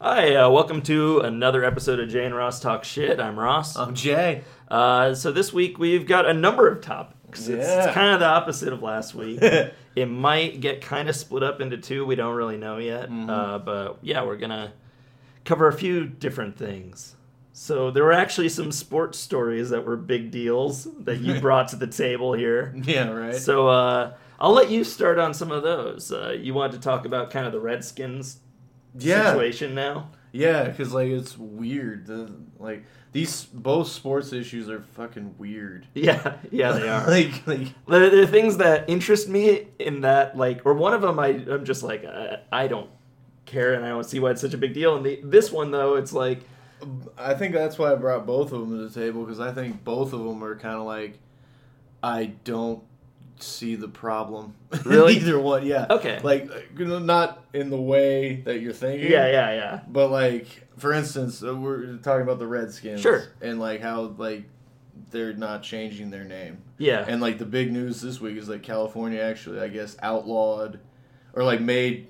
Hi, uh, welcome to another episode of Jay and Ross Talk Shit. I'm Ross. I'm Jay. Uh, so this week we've got a number of topics. It's, Yeah. it's kind of the opposite of last week. it might get kind of split up into two. We don't really know yet. Mm-hmm. Uh, but yeah, we're gonna cover a few different things. So there were actually some sports stories that were big deals that you brought to the table here. Yeah, right. So uh, I'll let you start on some of those. Uh, you wanted to talk about kind of the Redskins yeah, situation now. yeah, because like it's weird. The, like these both sports issues are fucking weird. Yeah, yeah, they are. like, like the, the things that interest me in that, like, or one of them, I, I'm just like, I, I don't care, and I don't see why it's such a big deal. And the, this one, though, it's like, I think that's why I brought both of them to the table because I think both of them are kind of like I don't see the problem. Really? either one, yeah. Okay. Like not in the way that you're thinking. yeah, yeah, yeah, But like, for instance, uh, we're talking about the Redskins, Sure. and like how like they're not changing their name, yeah, and like the big news this week is that California actually, I guess, outlawed or like made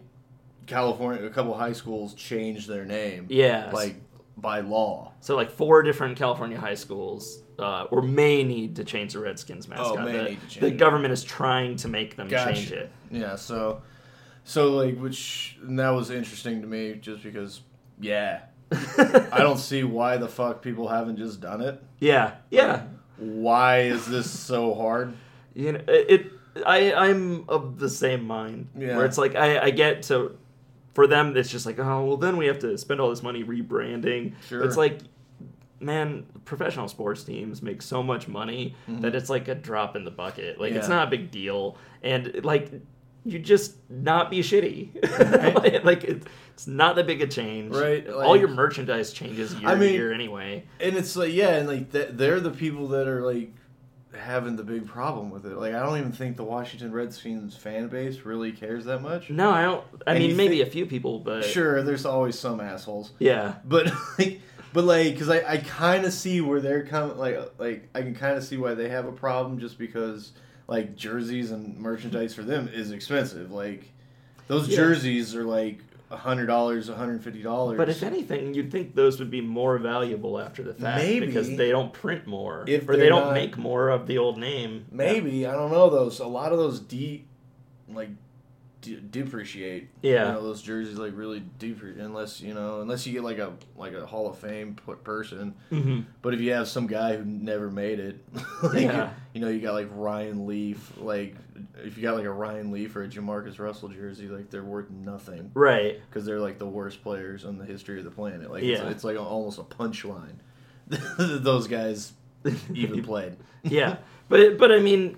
California a couple high schools change their name, yeah. like by law. so, like, four different California high schools. Uh, or may need to change the Redskins mascot. Oh, may the, need to change the government is trying to make them Gotcha. change it. Yeah, so so like which and that was interesting to me just because yeah, I don't see why the fuck people haven't just done it. yeah, yeah. Why is this so hard? you know it i i'm of the same mind Yeah. where it's like i i get to for them it's just like oh well then we have to spend all this money rebranding Sure. it's like man professional sports teams make so much money that it's like a drop in the bucket like it's Mm-hmm. Not a big deal and like you just not be shitty Right. like it, it's not that big a change Right, all your merchandise changes year I to year anyway And it's like yeah, and like th- they're the people that are like having the big problem with it. Like I don't even think the Washington Redskins fan base really cares that much. no i don't i And mean maybe think- a few people but Sure, there's always some assholes. yeah but like but like because i, I kind of see where they're coming like like i can kind of see why they have a problem just because like jerseys and merchandise for them is expensive like those Yeah. jerseys are like a hundred dollars hundred fifty dollars But if anything, you'd think those would be more valuable after the fact Maybe. because they don't print more If or they don't not- make more of the old name. maybe i don't know those a lot of those deep, like de- depreciate Yeah. you know those jerseys like really depreciate unless you know unless you get like a like a hall of fame person hmm But if you have some guy who never made it, like, Yeah. you know, you got like Ryan Leaf, like if you got like a Ryan Leaf or a Jamarcus Russell jersey, like they're worth nothing Right. because they're like the worst players on the history of the planet. Like Yeah. it's, it's like almost a punchline. Those guys even played. yeah, but but I mean,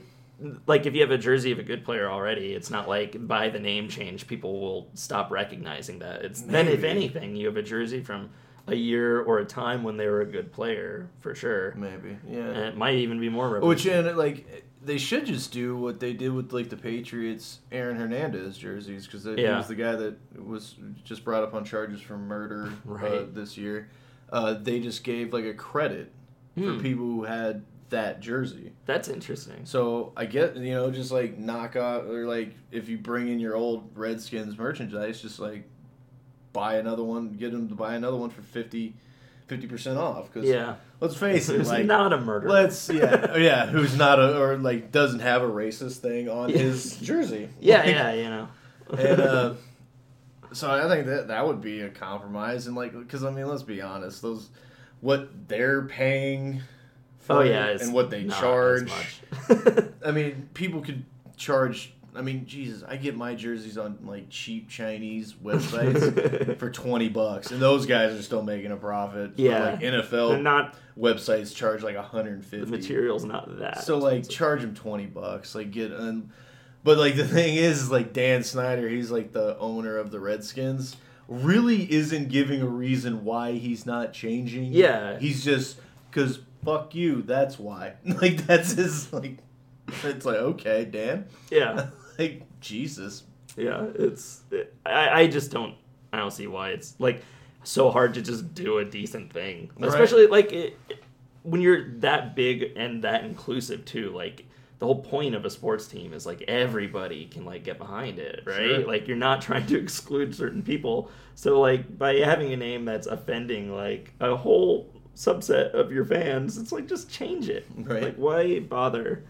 like if you have a jersey of a good player already, it's not like by the name change people will stop recognizing that. It's then if anything, you have a jersey from a year or a time when they were a good player for sure, Maybe, yeah. and it might even be more. Which and like they should just do what they did with like the Patriots Aaron Hernandez jerseys because he was the guy that was just brought up on charges for murder uh, Right. this year. Uh, they just gave like a credit Hmm. for people who had that jersey. That's interesting. So I get you know just like knock off or like if you bring in your old Redskins merchandise, just like buy another one, get them to buy another one for 50 percent off. Because Yeah, let's face it, it's like not a murder. Let's yeah yeah who's not a or like doesn't have a racist thing on Yeah. his jersey. Yeah, Like, yeah, you know. And uh, so I think that that would be a compromise and like because I mean let's be honest those what they're paying. Oh yeah, and what they charge. I mean people could charge. I mean Jesus, I get my jerseys on like cheap Chinese websites for twenty bucks, and those guys are still making a profit. Yeah. like They're NFL not websites charge like hundred and the material's not that. So like charge them twenty bucks, like get and but like the thing is like Dan Snyder, he's like the owner of the Redskins, really isn't giving a reason why he's not changing. Yeah. He's just cuz fuck you, that's why. Like that's his like it's like okay, Dan. yeah, like Jesus. yeah, it's I, I just don't I don't see why it's like so hard to just do a decent thing, Right. especially like it, when you're that big and that inclusive too. Like the whole point of a sports team is like everybody can like get behind it, right? Sure. Like you're not trying to exclude certain people. So like by having a name that's offending like a whole subset of your fans, it's like just change it. Right. Like why bother?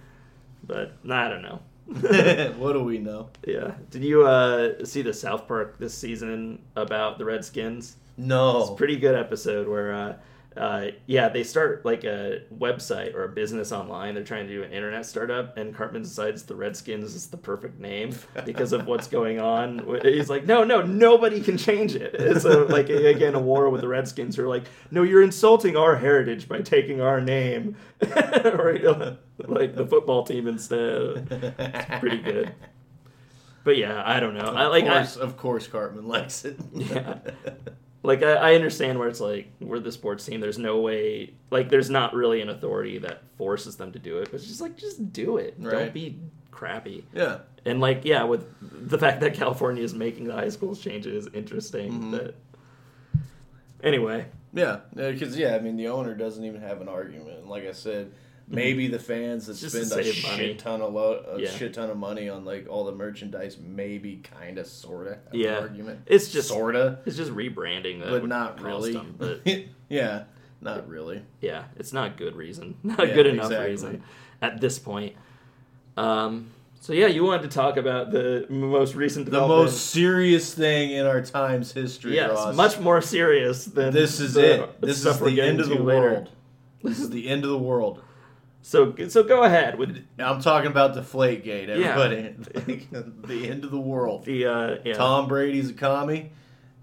But I don't know. what do we know? yeah. Did you uh, see the South Park this season about the Redskins? No. It's a pretty good episode where, uh, uh, yeah, they start like a website or a business online. They're trying to do an internet startup, and Cartman decides the Redskins is the perfect name because of what's going on. He's like, no, no, nobody can change it. It's a, like again a war with the Redskins who are like, no, you're insulting our heritage by taking our name, or you know, like the football team instead. It's pretty good. But yeah, I don't know. I like of I, of course, Cartman likes it. Yeah. like I, I understand where it's like we're the sports team there's no way like there's not really an authority that forces them to do it but it's just like just do it don't be crappy yeah. and like yeah with the fact that california is making the high schools change it is interesting Mhm. that anyway Yeah, because yeah, I mean the owner doesn't even have an argument. Like I said, maybe the fans that Mm-hmm. Just to spend a save shit money. ton of lo- a Yeah. shit ton of money on like all the merchandise, maybe kind of sorta have Yeah. argument. It's just- sorta, it's just rebranding that but would not cost really. them, but yeah, not really. yeah it's not good reason not Yeah, good enough exactly. reason at this point um so yeah you wanted to talk about the most recent The development. most serious thing in our time's history. Yes, Ross. much more serious than This is the it. This stuff is we're the getting end of the later. world. This is the end of the world. So so go ahead with I'm talking about Deflategate, Yeah. everybody. Like, the end of the world. the uh, yeah. Tom Brady's a commie,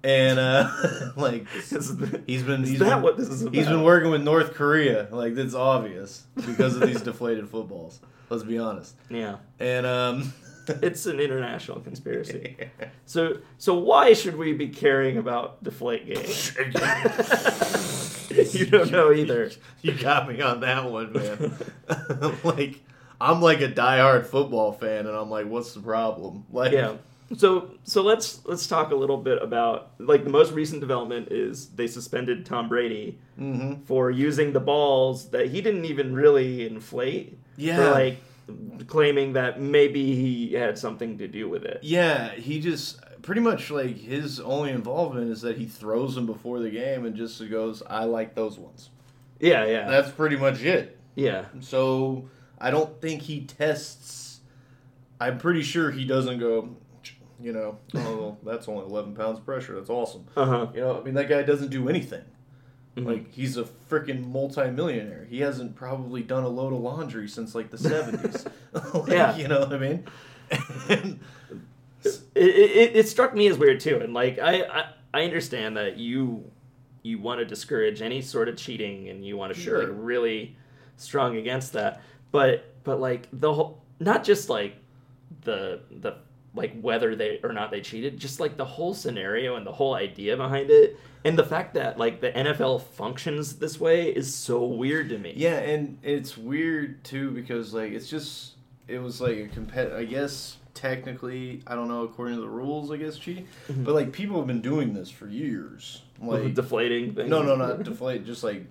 and uh, like he's been he's been, what this is about? he's been working with North Korea. Like that's obvious because of these deflated footballs. Let's be honest. Yeah, And um, it's an international conspiracy. So so why should we be caring about Deflategate? you don't know either. You got me on that one, man. like I'm like a diehard football fan, and I'm like, what's the problem? Like, Yeah. So so let's let's talk a little bit about like the most recent development is they suspended Tom Brady hmm for using the balls that he didn't even really inflate. Yeah. For like claiming that maybe he had something to do with it. Yeah, he just pretty much like his only involvement is that he throws them before the game and just goes, "I like those ones." Yeah, yeah. That's pretty much it. yeah. So I don't think he tests. I'm pretty sure he doesn't go. You know, oh, that's only 11 pounds pressure. That's awesome. Uh-huh. You know, I mean, that guy doesn't do anything. Mhm. Like he's a freaking multimillionaire. He hasn't probably done a load of laundry since like the 70s. Like, Yeah. you know what I mean. And- it, it, it struck me as weird too and like I, I i understand that you you want to discourage any sort of cheating and you want to Sure. be like really strong against that but but like the whole not just like the the like whether they or not they cheated just like the whole scenario and the whole idea behind it and the fact that like the nfl functions this way is so weird to me Yeah, and it's weird too because like it's just it was like a compet. I guess technically, I don't know according to the rules. I guess cheating, Mm-hmm. but like people have been doing this for years. Like deflating things no, no, not deflate. Just like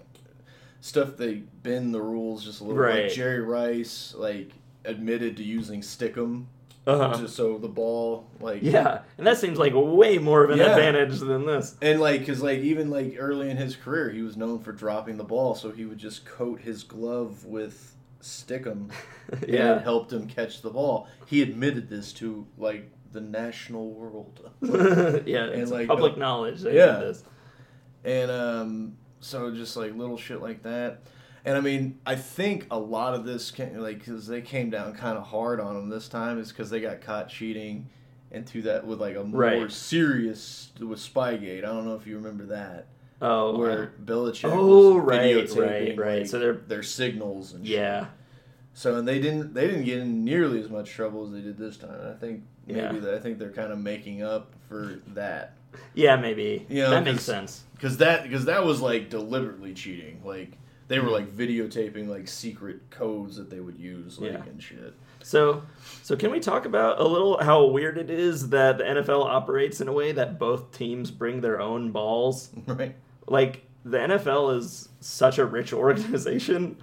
stuff they bend the rules just a little. Right. Like Jerry Rice like admitted to using stickum uh-huh. just so the ball like yeah and that seems like way more of an Yeah. advantage than this And like, cause like even like early in his career, he was known for dropping the ball, so he would just coat his glove with stickum. and it yeah helped him catch the ball. He admitted this to like the national world, yeah, it's like, public uh, knowledge. That yeah. yeah, this. and um, so just like little shit like that. And I mean, I think a lot of this came, like because they came down kind of hard on him this time is because they got caught cheating into that with like a more Right. serious with Spygate. I don't know if you remember that. Oh, where uh, Belichick Oh, was right, videotaping right, right. like, So they're- their signals and shit. yeah, So and they didn't they didn't get in nearly as much trouble as they did this time. I think maybe Yeah. that I think they're kind of making up for that yeah, maybe You know, that makes sense. because that because that was like deliberately cheating. Like they were like videotaping like secret codes that they would use like Yeah. and shit. So, so can we talk about a little how weird it is that the NFL operates in a way that both teams bring their own balls? Right. Like the NFL is such a rich organization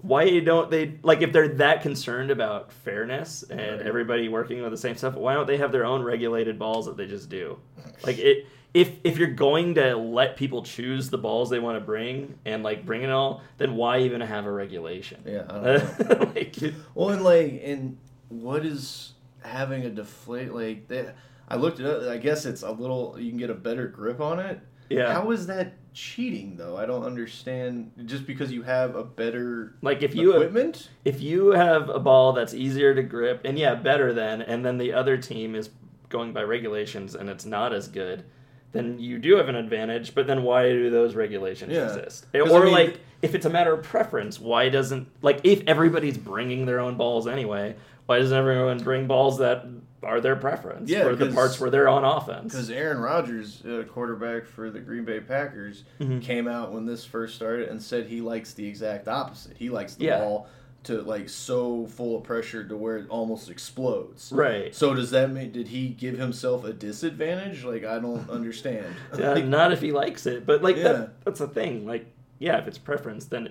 why don't they like if they're that concerned about fairness and Right. everybody working with the same stuff? Why don't they have their own regulated balls that they just do? Like it. If, if you're going to let people choose the balls they want to bring and like bring it all, then why even have a regulation? Yeah, I don't know. like, Well, and like, and what is having a deflate? Like, they, I looked it up. I guess it's a little. You can get a better grip on it. Yeah. How is that cheating though? I don't understand. Just because you have a better like if you have, equipment. if you have a ball that's easier to grip and yeah better than and then the other team is going by regulations and it's not as good then you do have an advantage but then why do those regulations Yeah. exist or I mean- like if it's a matter of preference why doesn't like if everybody's bringing their own balls anyway why doesn't everyone bring balls that are their preference Yeah, for the parts where they're on offense Because Aaron Rodgers, uh, quarterback for the Green Bay Packers, Mhm. came out when this first started and said he likes the exact opposite. He likes the Yeah. ball to like so full of pressure to where it almost explodes. right So does that mean did he give himself a disadvantage? Like I don't understand. Uh, Like, not if he likes it, but like Yeah. that, that's the thing. Like, yeah, if it's preference, then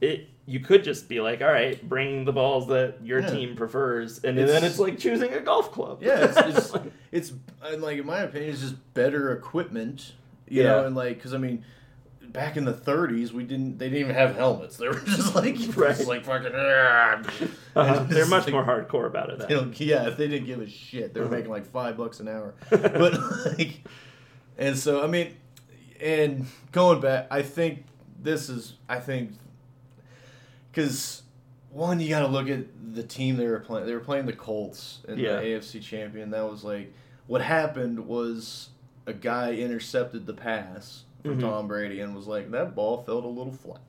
it you could just be like, all right, bring the balls that your Yeah. team prefers, and It's- then it's like choosing a golf club. yeah, it's, it's, it's like in my opinion, it's just better equipment. You Yeah. know, and like because I mean. Back in the 30s, we didn't. They didn't even have helmets. They were just like, Right. just like fucking. uh-huh. They're much like- more hardcore about it. Don't, yeah, if they didn't give a shit, they were Uh-huh. making like five bucks an hour. But like, and so I mean, and going back, I think this is, I think, because one, you got to look at the team they were playing. They were playing the Colts and Yeah. the AFC champion. That was like, what happened was a guy intercepted the pass from Mhm. Tom Brady and was like, that ball felt a little flat.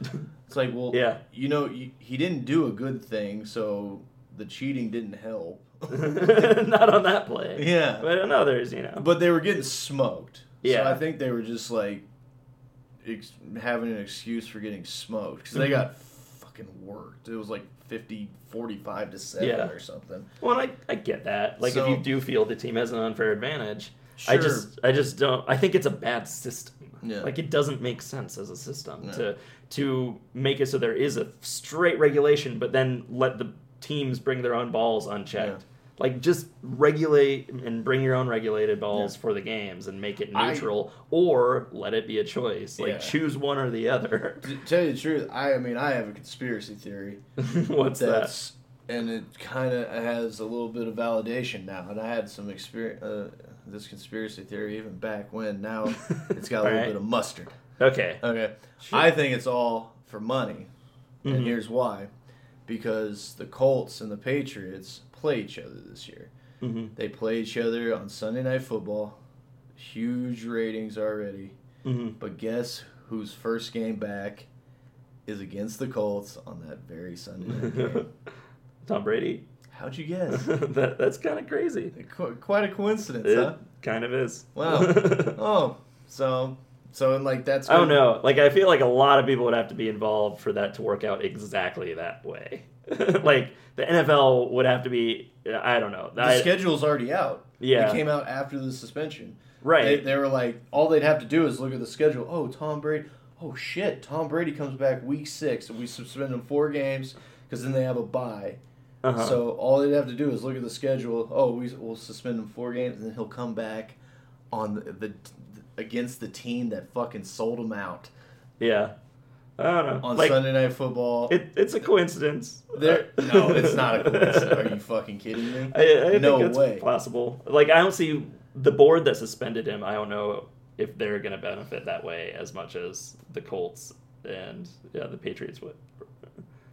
It's like, well, Yeah. you know, he didn't do a good thing, so the cheating didn't help. not on that play. Yeah. but on others, you know. But they were getting smoked. So Yeah. I think they were just like ex- having an excuse for getting smoked because they Mhm. got fucking worked. It was like 50, 45 to 7 Yeah. or something. Well, I, I get that. Like, So- if you do feel the team has an unfair advantage, I just I just don't. I think it's a bad system. Yeah. Like it doesn't make sense as a system No. to to make it so there is a straight regulation, but then let the teams bring their own balls unchecked. Yeah. Like just regulate and bring your own regulated balls Yeah. for the games and make it I- neutral, or let it be a choice. Like Yeah. choose one or the other. To tell you the truth, I, I mean, I have a conspiracy theory. What's that? and it kind of has a little bit of validation now. And I had some experience, uh, this conspiracy theory even back when. Now it's got a little Alright. bit of mustard. Okay. Okay, Sure. I think it's all for money, Mhm. and here's why: because the Colts and the Patriots play each other this year. hmm They play each other on Sunday Night Football. Huge ratings already. hmm But guess whose first game back is against the Colts on that very Sunday night game? Tom Brady. How'd you guess? that that's kind of crazy. Qu- Quite a coincidence, It huh? kind of is. Wow. Oh, so so and like that's. I don't know. Like I feel like a lot of people would have to be involved for that to work out exactly that way. like the NFL would have to be. I don't know. The I- schedule's already out. Yeah. It came out after the suspension. right. They, they were like, all they'd have to do is look at the schedule. Oh, Tom Brady. Oh shit, Tom Brady comes back week six, and we suspend him four games because then they have a bye. uh-huh. So all they'd have to do is look at the schedule. Oh, we will suspend him four games, and then he'll come back on the, the against the team that fucking sold him out yeah. I don't know. on like Sunday Night Football. it, it's a coincidence. there, no, it's not a coincidence. Are you fucking kidding me? I, I No think it's way. possible. Like I don't see the board that suspended him. I don't know if they're going to benefit that way as much as the Colts and yeah the Patriots would.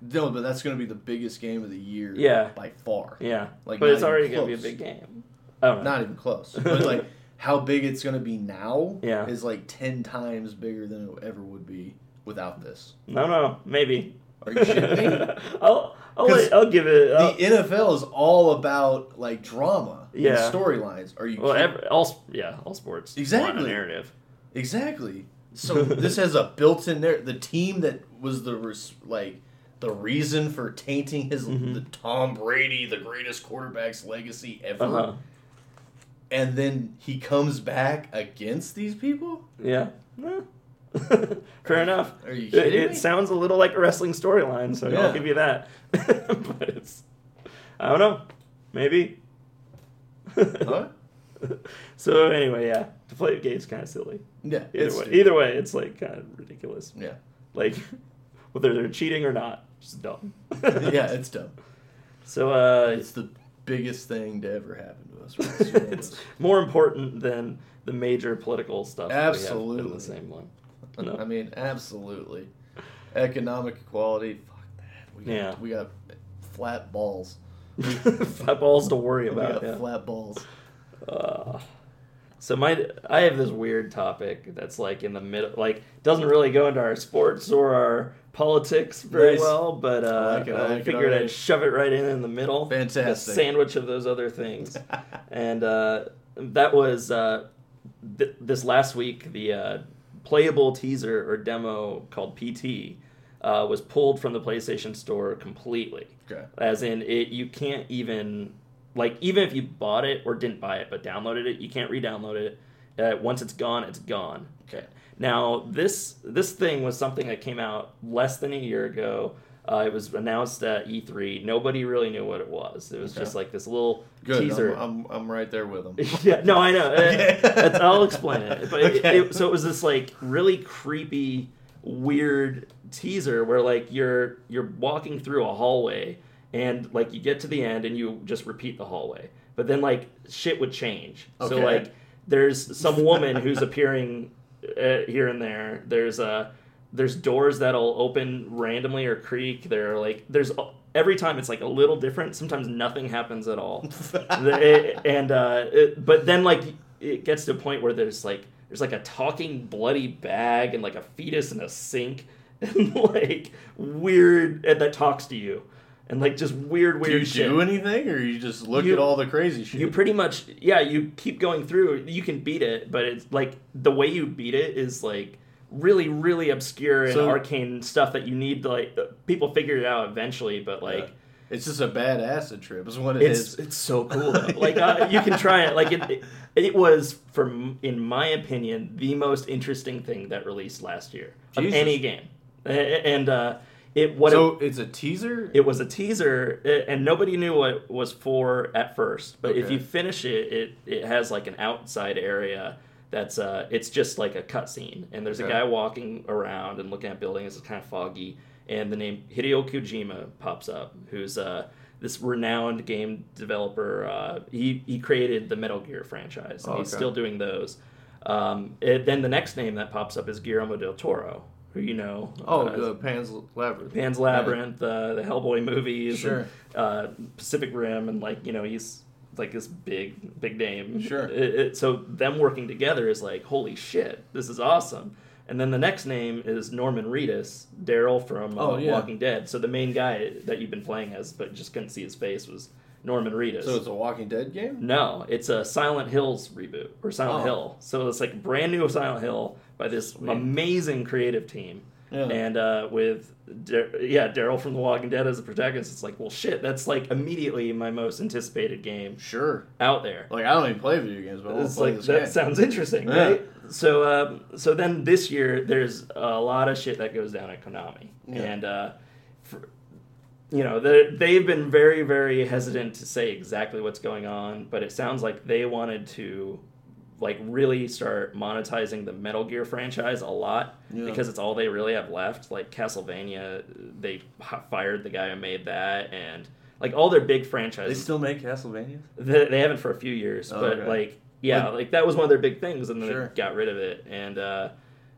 No, but that's going to be the biggest game of the year. Yeah. by far. Yeah, Like, but it's already going to be a big game. I don't know. Not even close. But like how big it's going to be now Yeah. is like 10 times bigger than it ever would be without this. No, no, maybe. Are you shitting me? I'll, I'll, 'Cause let- I'll give it. I'll, The NFL is all about like drama and Yeah. storylines. Are you well, kidding? every, all yeah, all sports. Exactly. narrative. Exactly. So this has a built-in there. The team that was the res- like the reason for tainting his Mhm. the Tom Brady, the greatest quarterback's legacy ever, Uh-huh. and then he comes back against these people. Yeah. Eh, Fair enough. Are you It, kidding it me? sounds a little like a wrestling storyline, so Yeah. I'll give you that. but it's, I don't know, maybe. Huh? so anyway, yeah, Deflategate's kind of silly. Yeah. Either way, either way, it's like kind of ridiculous. Yeah. Like whether they're cheating or not, just dumb. yeah, it's dumb. So uh, It's the biggest thing to ever happen to us. It's more important than the major political stuff. have in Absolutely. the same one. I mean, absolutely. Economic equality. Fuck that. We got, Yeah. We got flat balls. Flat balls to worry We about. got yeah. flat balls. Uh, so my I have this weird topic that's like in the middle, like doesn't really go into our sports or our politics very Nice. well, but uh, I like I I, like it figured. I'd shove it right in in the middle, a Fantastic. sandwich of those other things, and uh, that was uh, th- this last week the uh, playable teaser or demo called PT. Uh, was pulled from the PlayStation Store completely Okay. as in it you can't even like even if you bought it or didn't buy it but downloaded it you can't re-download it uh, once it's gone it's gone Okay. now this this thing was something that came out less than a year ago uh, it was announced at E3. Nobody really knew what it was. It was Okay. just like this little Good. teaser. I'm, I'm, I'm right there with them. yeah, no, I know. Okay. I'll explain it. But Okay. it, so it was this like really creepy, weird teaser where like you're you're walking through a hallway and like you get to the end and you just repeat the hallway. But then like shit would change. So like there's some woman who's appearing uh, here and there. There's uh there's doors that'll open randomly or creak. There are like there's every time it's like a little different. Sometimes nothing happens at all. It- and uh, it, but then like it gets to a point where there's like there's like a talking bloody bag and like a fetus in a sink and like weird and that talks to you and like just weird weird. do you shit. do anything, or you just look You- at all the crazy shit? You pretty much, yeah, you keep going through. You can beat it, but it's like the way you beat it is like really, really obscure and So- arcane stuff that you need to like. People figure it out eventually, but like. Yeah. It's just a bad acid trip. Is what it It's is. it's so cool. Though. Like uh, you can try it. Like it, it, it was, from in my opinion, the most interesting thing that released last year of any game. And uh, it what so it, it's a teaser. it was a teaser, uh, and nobody knew what it was for at first. But if you finish it, it it has like an outside area that's uh, it's just like a cutscene, and there's a guy walking around and looking at buildings. It's kind of foggy, and the name Hideo Kojima pops up, who's uh, this renowned game developer. Uh, he he created the Metal Gear franchise, and Oh, he's still doing those. Um, it- then the next name that pops up is Guillermo del Toro, who you know. oh, uh, the Pan's Labyrinth. Pan's Labyrinth, uh, the Hellboy movies, Sure. and, uh, Pacific Rim, and like you know he's like this big big name. Sure. It, it, so them working together is like holy shit, this is awesome. And then the next name is Norman Reedus, Daryl from uh, Oh, yeah. Walking Dead. So the main guy that you've been playing as, but just couldn't see his face, was Norman Reedus. So it's a Walking Dead game. No, it's a Silent Hills reboot or Silent Oh. Hill. So it's like brand new Silent Hill by this Sweet. amazing creative team. Yeah. And uh, with Dar- yeah, Daryl from The Walking Dead as the protagonist, it's like, well, shit, that's like immediately my most anticipated game Sure. out there. Like I don't even play video games, but It's play like this that game. sounds interesting, Yeah. right? So, um, so then this year, there's a lot of shit that goes down at Konami, Yeah. and uh, for, you know they- they've been very, very hesitant to say exactly what's going on, but it sounds like they wanted to like really start monetizing the Metal Gear franchise a lot Yeah. because it's all they really have left. Like Castlevania, they fired the guy who made that, and like all their big franchises. They still make Castlevania. They, they haven't for a few years, Oh, but okay. like yeah, Like- like, that was one of their big things, and then Sure. they got rid of it. And uh,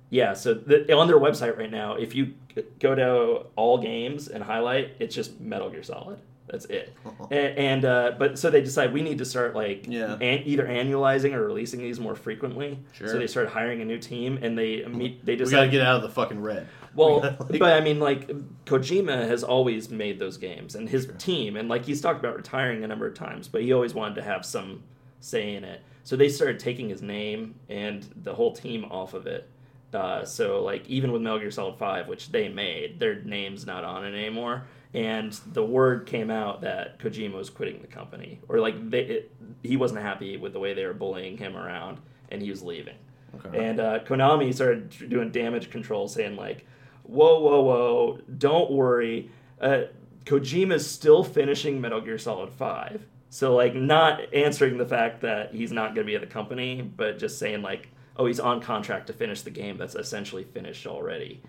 yeah, so the, on their website right now, if you go to all games and highlight, it's just Metal Gear Solid. That's it. and, and uh, but so they decide we need to start like Yeah. an, either annualizing or releasing these more frequently. Sure. So they started hiring a new team, and they meet. They We gotta get out of the fucking red. well, We gotta, like- but I mean, like Kojima has always made those games, and his team, and like he's talked about retiring a number of times, but he always wanted to have some say in it. So they started taking his name and the whole team off of it. Uh, so like even with Metal Gear Solid Five, which they made, their name's not on it anymore. And the word came out that Kojima was quitting the company, or like they, it, he wasn't happy with the way they were bullying him around, and he was leaving. Okay. And uh, Konami started doing damage control, saying like, "Whoa, whoa, whoa! Don't worry. Uh, Kojima's still finishing Metal Gear Solid Five. So like, not answering the fact that he's not going to be at the company, but just saying like." Oh, he's on contract to finish the game that's essentially finished already,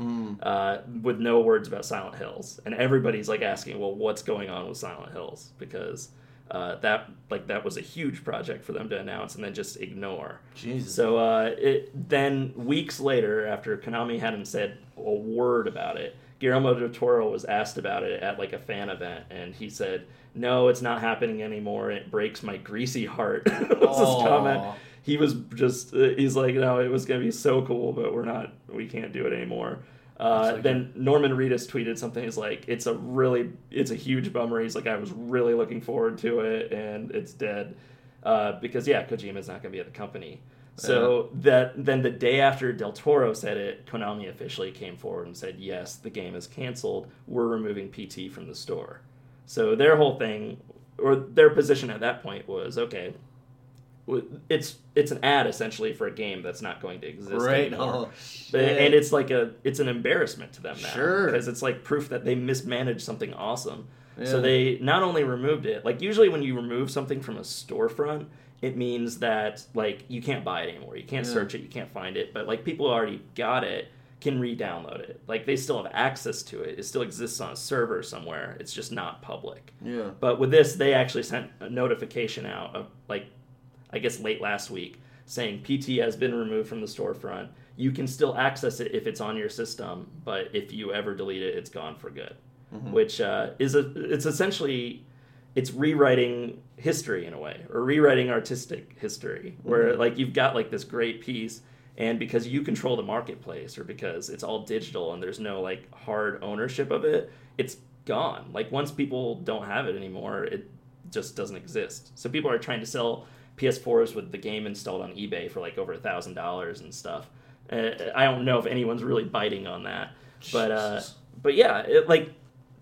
uh, with no words about Silent Hills, and everybody's like asking, "Well, what's going on with Silent Hills?" Because uh, that like that was a huge project for them to announce and then just ignore. Jesus. So uh, it, then weeks later, after Konami hadn't said a word about it, Guillermo del Toro was asked about it at like a fan event, and he said, "No, it's not happening anymore. It breaks my greasy heart." was his comment. He was just uh, he's like, "No, it was gonna be so cool, but we're not. We can't do it anymore." Uh, like then Norman Reedus tweeted something. He's like, "It's a really, it's a huge bummer." He's like, "I was really looking forward to it, and it's dead." Uh, because yeah, Kojima's not gonna be at the company. So that then the day after Del Toro said it, Konami officially came forward and said, "Yes, the game is canceled. We're removing PT from the store." So their whole thing, or their position at that point was, okay, it's it's an ad essentially for a game that's not going to exist Right. anymore. Oh, and it's like a it's an embarrassment to them now Sure. because it's like proof that they mismanaged something awesome. So they not only removed it, like usually when you remove something from a storefront, it means that like you can't buy it anymore. You can't Yeah. search it, you can't find it. But like people already got it can re-download it. Like they still have access to it. It still exists on a server somewhere. It's just not public. yeah. But with this, they actually sent a notification out of like, I guess late last week, saying PT has been removed from the storefront. You can still access it if it's on your system, but if you ever delete it, it's gone for good. Which uh, is a it's essentially it's rewriting history in a way, or rewriting artistic history, where like you've got like this great piece. And because you control the marketplace, or because it's all digital and there's no like hard ownership of it, it's gone. Like once people don't have it anymore, it just doesn't exist. So people are trying to sell PS4s with the game installed on eBay for like over a thousand dollars and stuff. Uh, I don't know if anyone's really biting on that, but uh, but yeah, it, like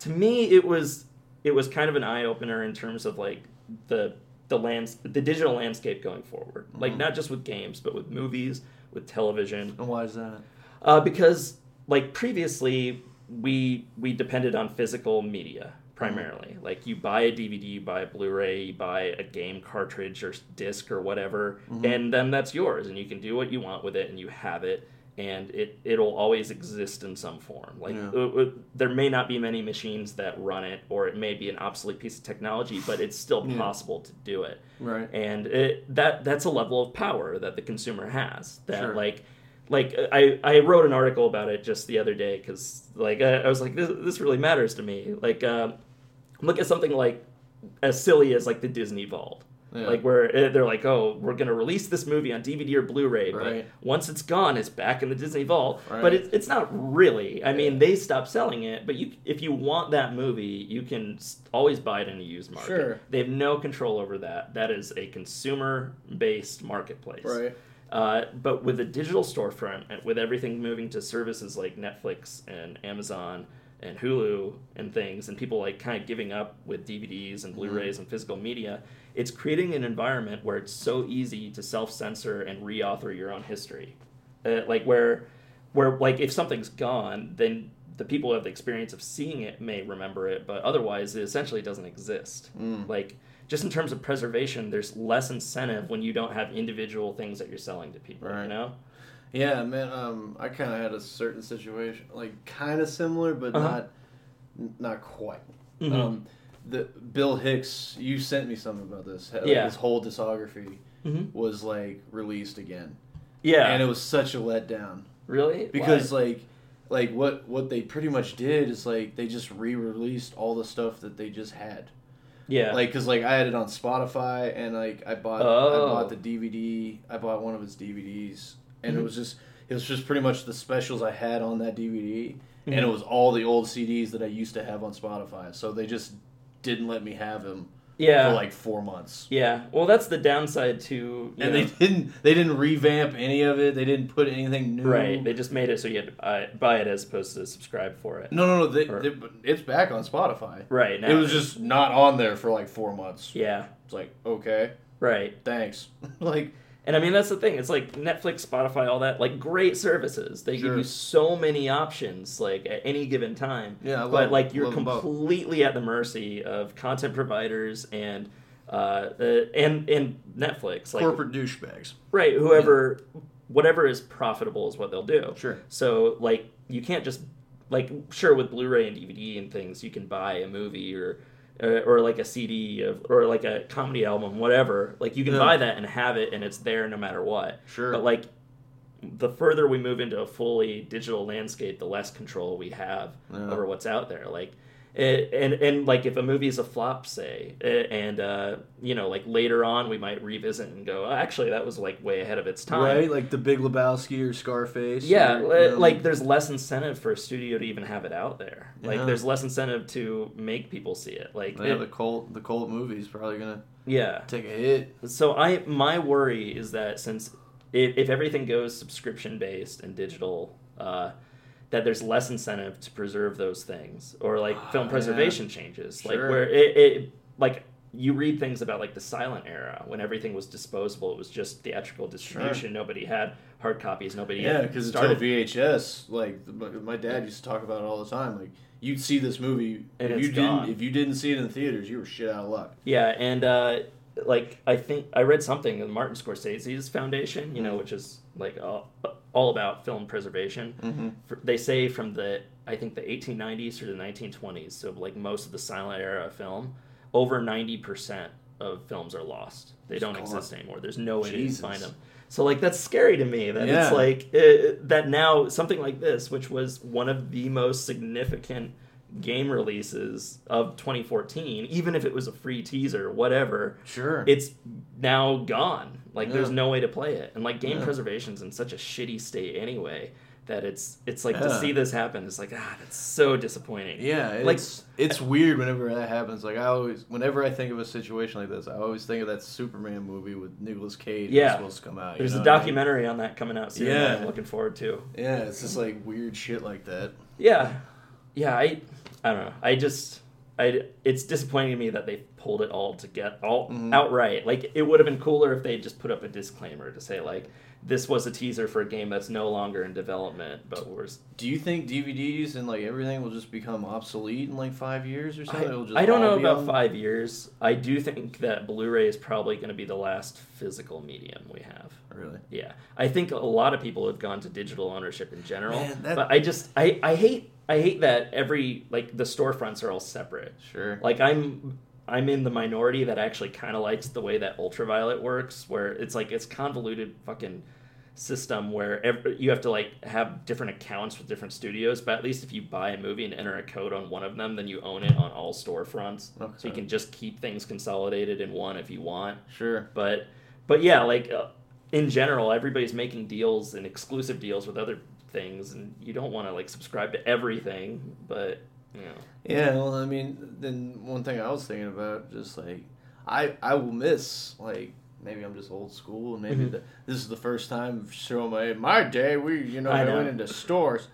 to me, it was it was kind of an eye opener in terms of like the the lands the digital landscape going forward. Like not just with games, but with movies, with television And why is that? uh, because like previously we we depended on physical media primarily like you buy a dvd you buy a blu-ray you buy a game cartridge or disc or whatever and then that's yours and you can do what you want with it and you have it and it it'll always exist in some form like Yeah. uh, uh, there may not be many machines that run it or it may be an obsolete piece of technology but it's still Yeah. possible to do it Right. and it, that that's a level of power that the consumer has that Sure. like like I, I wrote an article about it just the other day because like I, I was like this, this really matters to me like um, look at something like as silly as like the disney vault Yeah. like where uh, they're like oh we're going to release this movie on dvd or blu-ray Right. but once it's gone it's back in the disney vault Right. but it, it's not really i mean they stopped selling it but you if you want that movie you can always buy it in a used market Sure. they have no control over that that is a consumer based marketplace Right. uh, but with a digital storefront, and with everything moving to services like Netflix and Amazon and Hulu and things, and people like kind of giving up with DVDs and Blu-rays and physical media, it's creating an environment where it's so easy to self-censor and reauthor your own history. Uh, like where, where like if something's gone, then the people who have the experience of seeing it may remember it, but otherwise, it essentially doesn't exist. Mm. Like just in terms of preservation, there's less incentive when you don't have individual things that you're selling to people. You know? Yeah, man. Um, I kind of had a certain situation, like kind of similar, but Uh-huh. not, not quite. Mhm. Um, the Bill Hicks, you sent me something about this. Like, Yeah. His whole discography Mhm. was like released again, Yeah. and it was such a letdown really? because Why? like, like what what they pretty much did is like they just re-released all the stuff that they just had. yeah. Like, cause like I had it on Spotify, and like I bought Oh. I bought the DVD. I bought one of his DVDs, and Mhm. it was just it was just pretty much the specials I had on that DVD, and Mhm. it was all the old CDs that I used to have on Spotify. So they just didn't let me have them yeah. for like four months. yeah. Well, that's the downside to. And know- they didn't they didn't revamp any of it. They didn't put anything new. Right. They just made it so you had to buy, buy it as opposed to subscribe for it. no, no, no. They, Or- they, it's back on Spotify. Right. Now It was just not on there for like four months. Yeah. It's like okay, Right. thanks. like And I mean that's the thing. It's like Netflix, Spotify, all that like great services. They give you so many options like at any given time. Yeah, I love- but like you're love 'em both. completely at the mercy of content providers and uh, uh and and Netflix. Like Corporate douchebags. right, whoever whatever is profitable is what they'll do. Sure. So like you can't just like sure with Blu-ray and DVD and things you can buy a movie or uh, or like a CD of, or like a comedy album whatever like you can Yeah. buy that and have it and it's there no matter what. Sure. But like the further we move into a fully digital landscape the less control we have Yeah. over what's out there like it, and and like if a movie is a flop say eh, and uh you know like later on we might revisit and go oh, actually that was like way ahead of its time Right, like the Big Lebowski or Scarface. yeah, or, you know, like there's less incentive for a studio to even have it out there. Like Yeah. there's less incentive to make people see it. Like yeah, it- the cult, the cult movie's probably gonna yeah. take a hit. So I my worry is that since if, if everything goes subscription based and digital, uh, that there's less incentive to preserve those things or like film Yeah. preservation changes. Like where it, it like you read things about like the silent era when everything was disposable. It was just theatrical distribution. Nobody had hard copies. Nobody Yeah, because started until VHS, like my, dad used to talk about it all the time. Like you'd see this movie, And if you gone. didn't, if you didn't see it in the theaters, you were shit out of luck. Yeah, and uh, like I think I read something in Martin Scorsese's foundation, you know, Mm. which is like all, all about film preservation. Mm-hmm. They say from the I think the 1890s through the 1920s, so like most of the silent era of film, over 90 percent of films are lost. They don't gone. exist anymore. There's no way Jesus. to find them. So like that's scary to me that Yeah. it's like uh, that now something like this, which was one of the most significant game releases of 2014, even if it was a free teaser, whatever, Sure. it's now gone. Like there's no way to play it, and like game Yeah. preservation's in such a shitty state anyway that it's it's like to see this happen. It's like ah, that's so disappointing. yeah, like- it's it's weird whenever that happens. Like I always, whenever I think of a situation like this, I always think of that Superman movie with Nicolas Cage. Yeah. that's supposed to come out. There's a what I mean? documentary on that coming out soon. Yeah. that I'm looking forward to. Yeah, it's just like weird shit like that. Yeah, yeah. I I don't know. I just I it's disappointing to me that they pulled it all to get all Mhm. outright. Like it would have been cooler if they just put up a disclaimer to say like this was a teaser for a game that's no longer in development, but we're Do you think DVDs and like everything will just become obsolete in like five years or something? It'll just I, I don't know about on- five years. I do think that Blu-ray is probably going to be the last physical medium we have. Really? Yeah, I think a lot of people have gone to digital ownership in general, Man, that- but I just I, I hate I hate that every like the storefronts are all separate. Sure. Like I'm I'm in the minority that actually kind of likes the way that ultraviolet works, where it's like it's convoluted fucking system where every, you have to like have different accounts with different studios. But at least if you buy a movie and enter a code on one of them, then you own it on all storefronts. okay. So you can just keep things consolidated in one if you want. Sure. But but yeah, like uh, in general, everybody's making deals and exclusive deals with other things, and you don't want to like subscribe to everything. But you know, Yeah, well, I mean, then one thing I was thinking about, just like, I I will miss like maybe I'm just old school, and maybe Mhm. the, this is the first time showing my my day. We you know I I, know. went into stores,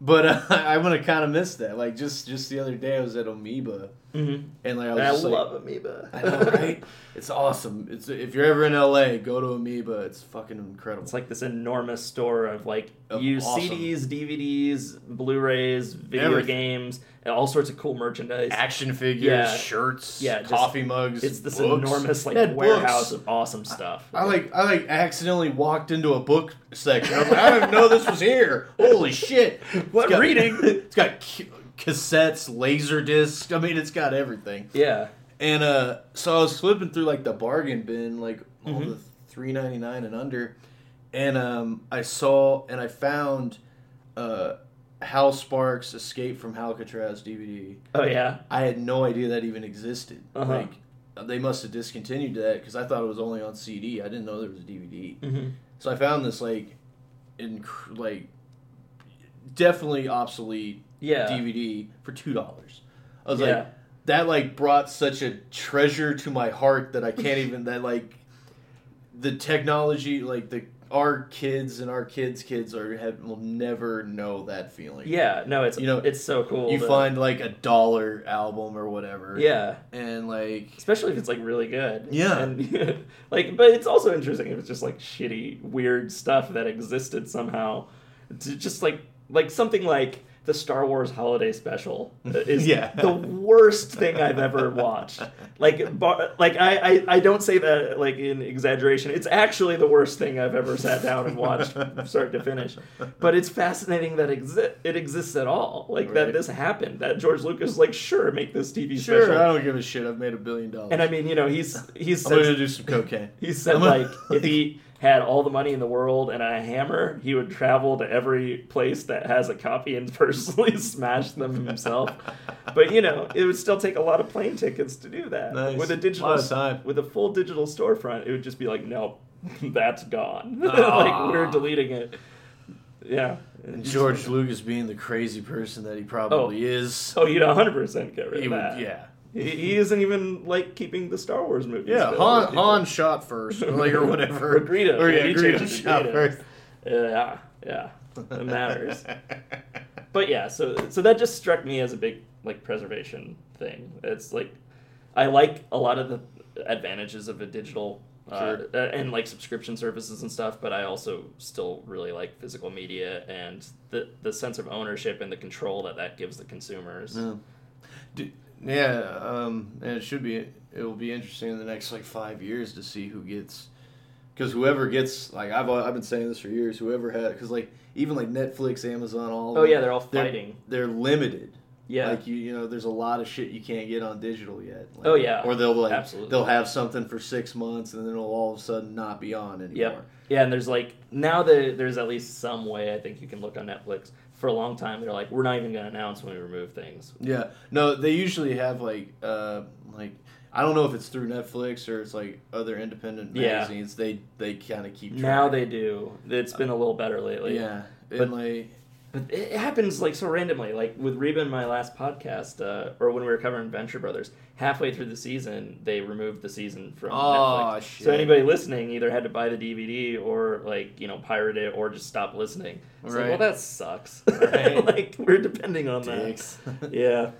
but uh, I'm gonna kind of miss that. Like just just the other day, I was at Amoeba, mm-hmm. and like I was I just like, love Amoeba. I know, right? It's awesome. It's if you're ever in LA, go to Amoeba. It's fucking incredible. It's like this enormous store of like Of used awesome. CDs, DVDs, Blu-rays, video Everything. games, and all sorts of cool merchandise. action figures, Yeah. shirts, Yeah, just- coffee mugs. It's this books. enormous like warehouse books. of awesome stuff. I like I like accidentally walked into a book section. I was like, I didn't know this was here. Holy shit! What It's got- reading? It's got ca- cassettes, laser discs. I mean, it's got everything. yeah. And uh, so I was flipping through like the bargain bin, like all Mhm. the three ninety nine and under, and um, I saw and I found uh, Hal Sparks' Escape from Halcatraz DVD. Oh yeah. I had no idea that even existed. Uh-huh. Like they must have discontinued that because I thought it was only on CD. I didn't know there was a DVD. Mm-hmm. So I found this like, in like, definitely obsolete Yeah. DVD for two dollars. I was Yeah. like, that like brought such a treasure to my heart that I can't even that like, the technology like the our kids and our kids' kids are have, will never know that feeling. Yeah, no, it's You know, it's so cool. You to- find like a dollar album or whatever. yeah, And like especially if it's like really good. Yeah. and like, but it's also interesting if it's just like shitty, weird stuff that existed somehow. To just like like something like the Star Wars Holiday Special is Yeah. the worst thing I've ever watched. Like, bar, like I, I I don't say that like in exaggeration. It's actually the worst thing I've ever sat down and watched start to finish. But it's fascinating that exi- it exists at all. Like that this happened. That George Lucas like sure make this TV sure, special. I don't give a shit. I've made a billion dollars. And I mean, you know, he's he's I'm gonna do some cocaine. he said like if he had all the money in the world and a hammer, he would travel to every place that has a copy and personally smash them himself. But you know, it would still take a lot of plane tickets to do that. Nice. With a digital Lot of time. with a full digital storefront, it would just be like, nope, that's gone. Ah. like we're deleting it. Yeah. And George Lucas being the crazy person that he probably is. Oh, you'd 100% get rid he of would, that. yeah. He, he isn't even like keeping the Star Wars movies. Yeah, still. Han, Han shot first, or like or whatever. Or Greedo. Or yeah, He Greedo changed it to shot Greedo. first. Yeah, yeah, it matters. but yeah, so so that just struck me as a big like preservation thing. It's like I like a lot of the advantages of a digital uh, Sure. uh, and like subscription services and stuff, but I also still really like physical media and the the sense of ownership and the control that that gives the consumers. Yeah. Do- yeah, um, and it should be. It will be interesting in the next like five years to see who gets, because whoever gets like I've I've been saying this for years. Whoever had because like even like Netflix, Amazon, all Oh them, yeah, they're all they're, fighting. They're limited. Yeah. like you you know, there's a lot of shit you can't get on digital yet. Like, Oh, yeah. or they'll like Absolutely. they'll have something for six months and then it'll all of a sudden not be on anymore. Yep. Yeah, and there's like now that there's at least some way I think you can look on Netflix. For a long time, they're like, we're not even going to announce when we remove things. Yeah. No, they usually have like uh like I don't know if it's through Netflix or it's like other independent Yeah. magazines. They they kind of keep track. Now they do. It's been a little better lately. yeah. But- And like But it happens like so randomly. Like with Reba in my last podcast, uh, or when we were covering Venture Brothers, halfway through the season, they removed the season from Oh, Netflix. shit. So anybody listening either had to buy the DVD or like you know pirate it or just stop listening. It's like, Right. well, that sucks. Right. like we're depending on dicks. that. Yeah.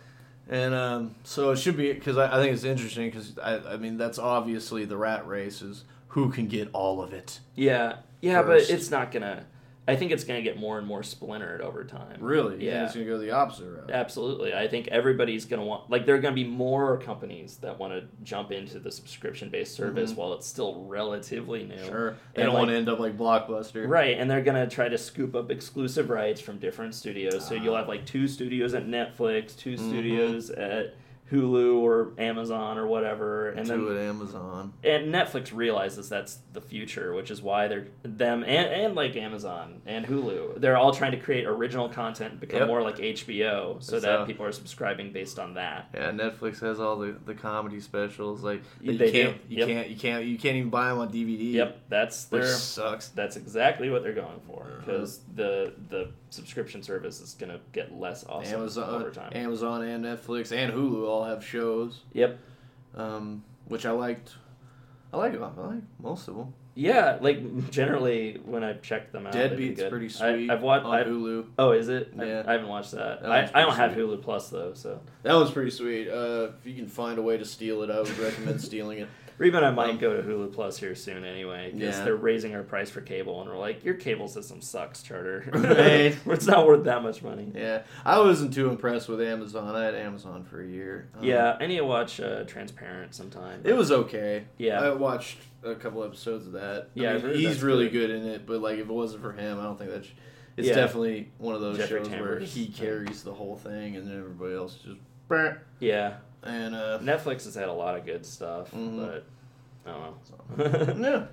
and um so it should be because I, I think it's interesting because I I mean that's obviously the rat race is who can get all of it. Yeah, yeah, First. but it's not gonna. I think it's gonna get more and more splintered over time. Really? Yeah. it's gonna go the opposite route. Absolutely. I think everybody's going to want, like, there are going to be more companies that want to jump into the subscription based service while it's still relatively new. Mm-hmm. Sure. They And, don't want to end up like Blockbuster. Right. And they're going to try to scoop up exclusive rights from different studios. So you'll Ah. have, like, two studios at Netflix, 2 Mhm. studios at Hulu or Amazon or whatever. And then at Amazon. and Netflix realizes that's the future, which is why they're them and, and like Amazon and Hulu. They're all trying to create original content, and become Yep. more like HBO, so It's, that uh, people are subscribing based on that. Yeah, Netflix has all the, the comedy specials like you They can't do. you Yep. can't you can't you can't even buy them on DVD. Yep, that's their. sucks. That's exactly what they're going for Uh-huh. because the the subscription service is gonna get less awesome Amazon, over time. Amazon and Netflix and Hulu all have shows, yep. um, which I liked. I like them. I like most of them. Yeah, like generally when I check them out, Deadbeat's pretty sweet I've watched. on I, Hulu. oh, is it? I- Yeah. I, haven't watched that. That I, I don't pretty have. Hulu Plus though, so That one's pretty sweet. Uh, if you can find a way to steal it, I would recommend stealing it. Reba and I might go to Hulu Plus here soon anyway because Yeah. they're raising our price for cable, and we're like, your cable system sucks, Charter. Right. it's not worth that much money. Yeah, I wasn't too impressed with Amazon. I had Amazon for a year. Um, Yeah, I need to watch uh, Transparent sometime. It was okay. Yeah. I watched a couple episodes of that. Yeah, I mean, he's really good. good in it. But like, if it wasn't for him, I don't think that's. It's Yeah. definitely one of those Jeffrey shows where he carries the whole thing, and then everybody else just. Yeah, And uh, Netflix has had a lot of good stuff, Mhm. but I don't know. yeah,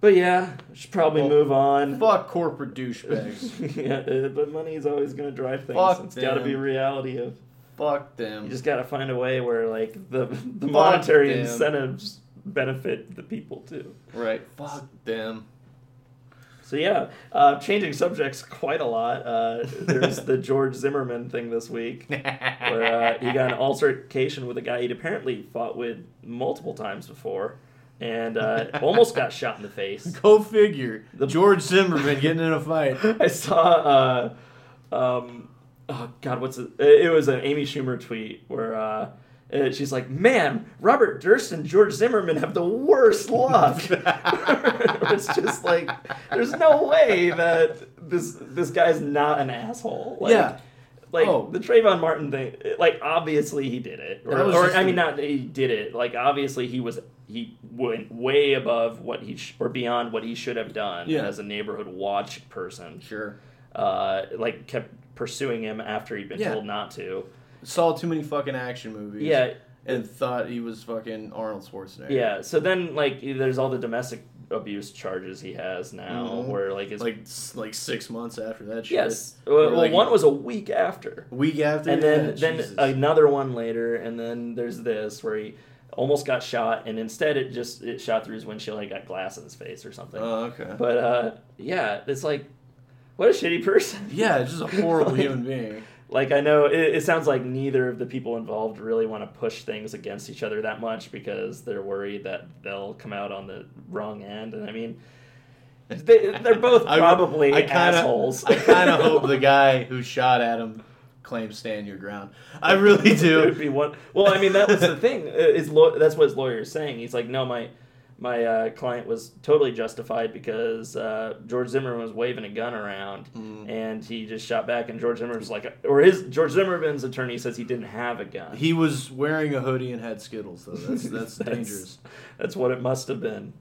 but yeah, should probably Well, move on. fuck corporate douchebags. yeah, uh, but money is always going to drive things. Fuck it's got to be a reality of fuck them. you just got to find a way where like the the Fuck monetary them. incentives benefit the people too. right. Fuck them. So yeah, uh, changing subjects quite a lot. Uh, there's the George Zimmerman thing this week, where uh, he got an altercation with a guy he'd apparently fought with multiple times before. and uh, almost got shot in the face. Go figure. The- George Zimmerman getting in a fight. I saw, uh, um, oh God, what's it? It was an Amy Schumer tweet where uh, she's like, "Man, Robert Durst and George Zimmerman have the worst luck." it's just like, there's no way that this this guy's not an asshole. Like, Yeah. Like Oh. the Trayvon Martin thing, like obviously he did it, or, or I mean not he did it. Like obviously he was he went way above what he sh- or beyond what he should have done Yeah. as a neighborhood watch person Sure. uh, like kept pursuing him after he'd been Yeah. told not to. Saw too many fucking action movies. Yeah, And thought he was fucking Arnold Schwarzenegger. yeah. So then, like, there's all the domestic abuse charges he has now, Mhm. where like it's Like like six months after that shit. yes, well, like- one was a week after, week after. and then yeah, then Jesus. another one later, and then there's this where he almost got shot, and instead it just it shot through his windshield, and got glass in his face or something. Oh, okay. but uh, yeah, it's like what a shitty person. yeah, just a horrible human being. Like I know it, it sounds like neither of the people involved really want to push things against each other that much because they're worried that they'll come out on the wrong end. And I mean, they, they're both probably I kinda- assholes. I kind of hope the guy who shot at him claims stand your ground. I really do. one. Well, I mean, that was the thing. uh, Is that's what his lawyer is saying. He's like, no, my my uh, client was totally justified because uh, George Zimmerman was waving a gun around Mm. and he just shot back. And George Zimmerman was like, or his George Zimmerman's attorney says he didn't have a gun. He was wearing a hoodie and had Skittles, though. That's that's That's- dangerous. That's what it must have been.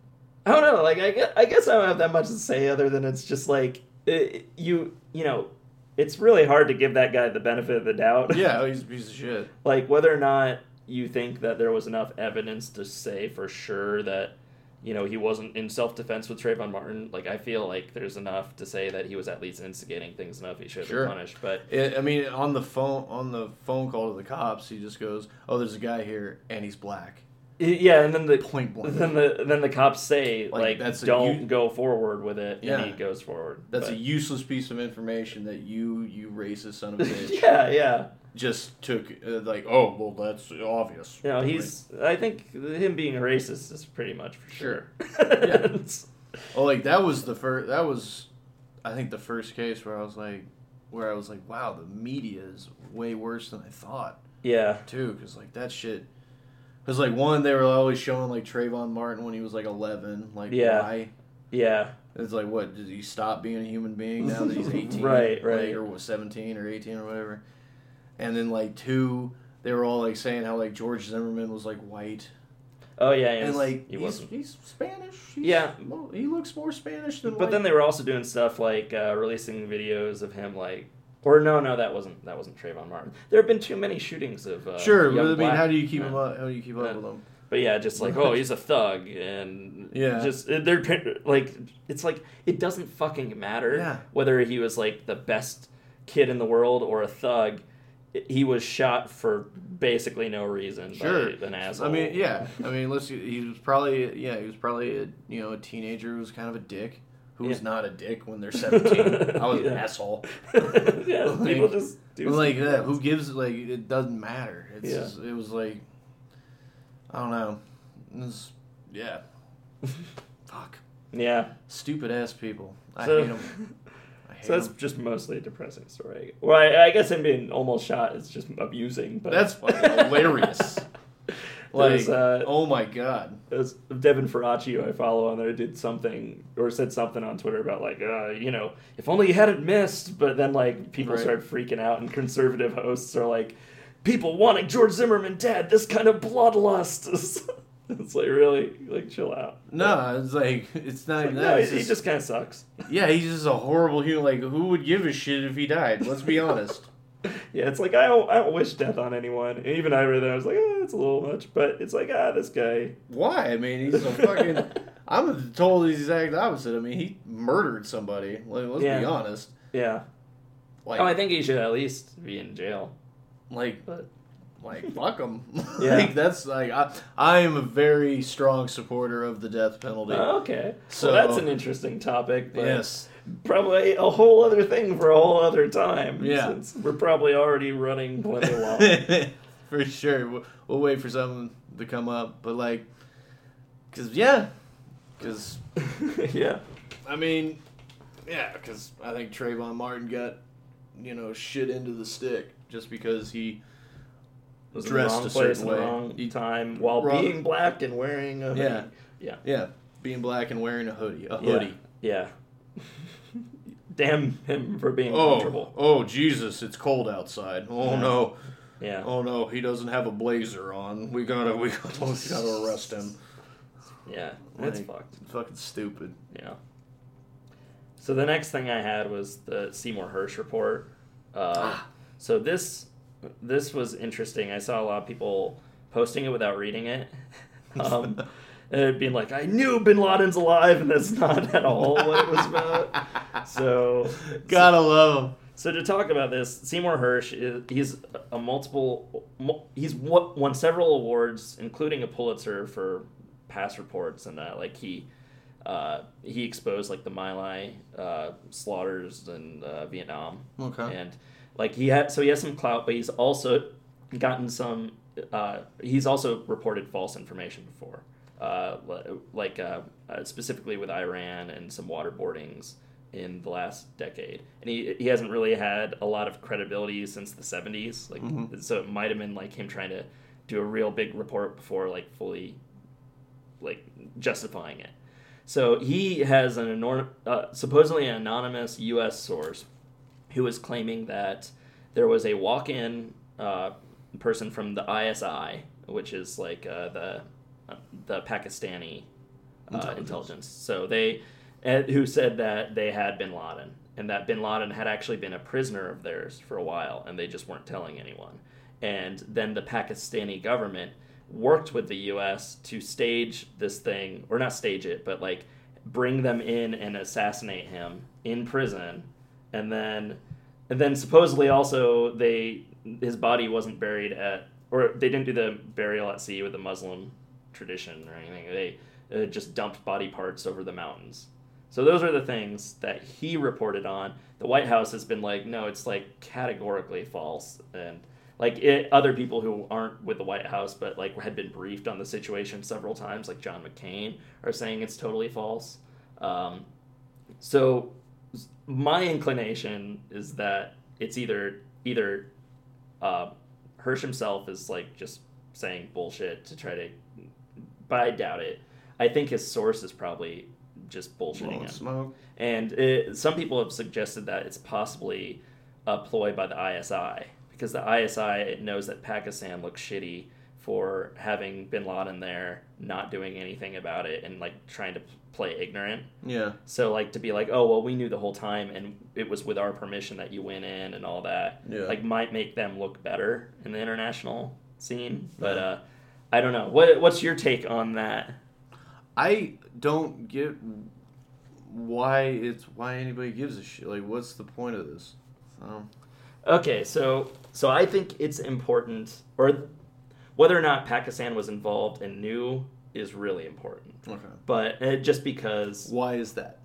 I don't know. Like I guess, I guess I don't have that much to say other than it's just like it, you you know, it's really hard to give that guy the benefit of the doubt. Yeah, oh, he's a piece of shit. like whether or not you think that there was enough evidence to say for sure that you know he wasn't in self defense with Trayvon Martin. Like I feel like there's enough to say that he was at least instigating things enough he should have Sure. been punished. But It, I mean, on the phone on the phone call to the cops, he just goes, "Oh, there's a guy here, and he's black." yeah, and then the Point blank. then the then the cops say Like, like, that's don't go forward with it, Yeah. and he goes forward. That's But- a useless piece of information that you, you racist son of a bitch, yeah, yeah. Just took. Uh, like, oh, well, that's obvious. You know, he's. I think him being a racist is pretty much for sure. Yeah. Oh, like that was the first. That was, I think, the first case where I was like, where I was like, wow, the media is way worse than I thought yeah. too, because like that shit. Because like one, they were always showing like Trayvon Martin when he was like eleven. Like Yeah. why? Yeah. It's like what? Did he stop being a human being now that he's eighteen? Right, Like, right. or what, seventeen or eighteen or whatever. And then like two, they were all like saying how like George Zimmerman was like white Oh yeah. He and like he he's, he's Spanish. He's, Yeah. he looks more Spanish than. But white. then they were also doing stuff like uh, releasing videos of him like. Or no, no, that wasn't that wasn't Trayvon Martin. There have been too many shootings of uh, Sure, but I mean, how do you keep men. him up? How do you keep up with him? But yeah, just like oh, he's a thug, and Yeah. just they're like it's like it doesn't fucking matter Yeah. whether he was like the best kid in the world or a thug. He was shot for basically no reason Sure. by an asshole. I mean, yeah. I mean, let's. He was probably yeah. He was probably a you know a teenager who was kind of a dick. Who's Yeah. not a dick when they're seventeen? I was an asshole. yeah, Like- people just do like that, who gives like it doesn't matter. It's Yeah. just, it was like I don't know. Was, yeah. Fuck. Yeah, Stupid ass people. I So- hate them. So that's just mostly a depressing story. Well, I, I guess him being almost shot is just amusing, but That's fucking hilarious. Like, There's, uh, oh my god. it was Devin Faraccio I follow on there did something or said something on Twitter about like uh, you know if only you hadn't missed but then like people Right. start freaking out and conservative hosts are like people wanting George Zimmerman dead this kind of bloodlust it's like really like chill out No, it's like it's not Like, even no, that. he, It's he just, just kind of sucks yeah, he's just a horrible human. Like, who would give a shit if he died? Let's be honest. yeah it's like I don't I don't wish death on anyone and even I read that I was like eh, it's a little much but it's like ah this guy Why? I mean, he's a fucking. I'm told the exact opposite. I mean, he murdered somebody. Like, let's Yeah. be honest. yeah Like, oh I think he should at least be in jail like, but like, fuck them. Yeah. like, that's like, I, I am a very strong supporter of the death penalty. Oh, okay So- so that's an interesting topic but yes. probably a whole other thing for a whole other time. Yeah. Since we're probably already running plenty long. for sure. We'll, we'll wait for something to come up, but like, Cause yeah, cause yeah. I mean, yeah, because I think Trayvon Martin got, you know, shit into the stick just because he Was in Dressed the wrong a place certain in the way. wrong time while wrong- being black and wearing a hoodie. Yeah. Yeah. yeah being black and wearing a hoodie, a hoodie. Yeah. Damn him for being Oh, comfortable. oh Jesus! It's cold outside. Oh Yeah. no! Yeah. Oh no! He doesn't have a blazer on. We gotta, we gotta, we gotta arrest him. Yeah. It's Like, fucked. Fucking stupid. Yeah. So the next thing I had was the Seymour Hersh report. Uh, Ah. So this this was interesting. I saw a lot of people posting it without reading it, um, and being like, "I knew Bin Laden's alive," and that's not at all what it was about. So Gotta love him. so to talk about this, Seymour Hersh is he's a multiple he's won several awards, including a Pulitzer for past reports and that. Like he uh, he exposed like the My Lai uh, slaughters in uh, Vietnam, Okay. and like he had so he has some clout, but he's also gotten some. Uh, he's also reported false information before, uh, like uh, uh, specifically with Iran and some waterboardings in the last decade, and he he hasn't really had a lot of credibility since the seventies. Like, Mhm. so it might have been like him trying to do a real big report before like fully like justifying it. So he has an enormous, uh, supposedly an anonymous U.S. source who is claiming that there was a walk-in uh, person from the ISI, which is like uh, the uh, the Pakistani uh, Intelligence. intelligence. So they uh, who said that they had Bin Laden and that Bin Laden had actually been a prisoner of theirs for a while, and they just weren't telling anyone. And then the Pakistani government worked with the U.S. to stage this thing, or not stage it, but like bring them in and assassinate him in prison, and then and then supposedly also they his body wasn't buried at or they didn't do the burial at sea with the Muslim tradition or anything. They uh, just dumped body parts over the mountains. So those are the things that he reported on. The White House has been like, no, it's like categorically false, and like it, other people who aren't with the White House but like had been briefed on the situation several times, like John McCain, are saying it's totally false. Um, so my inclination is that it's either either uh, Hersh himself is like just saying bullshit to try to, but I doubt it. I think his source is probably just bullshitting. And it, some people have suggested that it's possibly a ploy by the ISI because the ISI knows that Pakistan looks shitty for having Bin Laden there, not doing anything about it, and like trying to play ignorant. Yeah. So like to be like, oh well, we knew the whole time, and it was with our permission that you went in and all that. Yeah. Like might make them look better in the international scene, but uh, I don't know. What what's your take on that? I don't get why it's why anybody gives a shit. Like, what's the point of this? Um, Okay, so so I think it's important, or whether or not Pakistan was involved and knew is really important. okay. But uh, just because Why is that?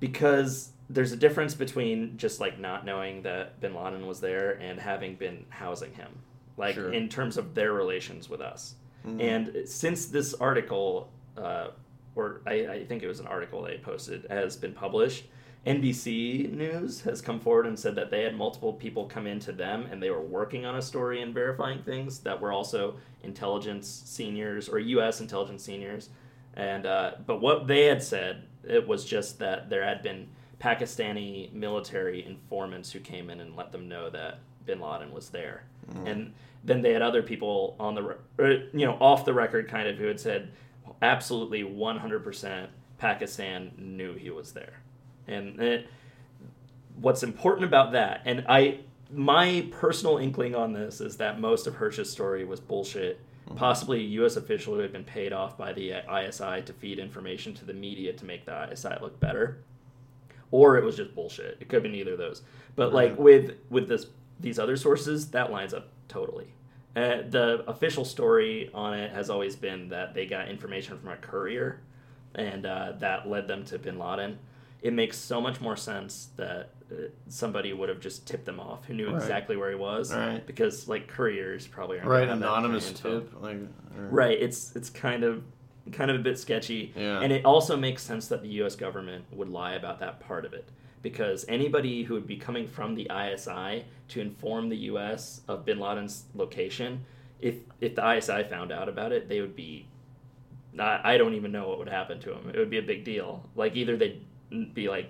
because there's a difference between just like not knowing that Bin Laden was there and having been housing him, like Sure. in terms of their relations with us. Mhm. And since this article, uh, or I, I think it was an article they posted, has been published, NBC News has come forward and said that they had multiple people come into them and they were working on a story and verifying things that were also intelligence seniors or U.S. intelligence seniors. And uh, but what they had said it was just that there had been Pakistani military informants who came in and let them know that Bin Laden was there, and then they had other people on the re- you know off the record kind of who had said absolutely 100% Pakistan knew he was there, and what's important about that, and I my personal inkling on this is that most of Hersh's story was bullshit. Possibly a U.S. official who had been paid off by the ISI to feed information to the media to make the ISI look better, or it was just bullshit. It could have been either of those. But like with with this these other sources, that lines up totally. Uh, the official story on it has always been that they got information from a courier, and uh, that led them to Bin Laden. It makes so much more sense that uh, somebody would have just tipped them off, who knew Right. exactly where he was, Right. because like couriers probably aren't Right, anonymous kind of info. tip. Like, or- Right, it's it's kind of kind of a bit sketchy. Yeah. And it also makes sense that the U.S. government would lie about that part of it. Because anybody who would be coming from the ISI to inform the U.S. of bin Laden's location, if, if the ISI found out about it, they would be. I, I don't even know what would happen to them. It would be a big deal. Like, either they'd be, like,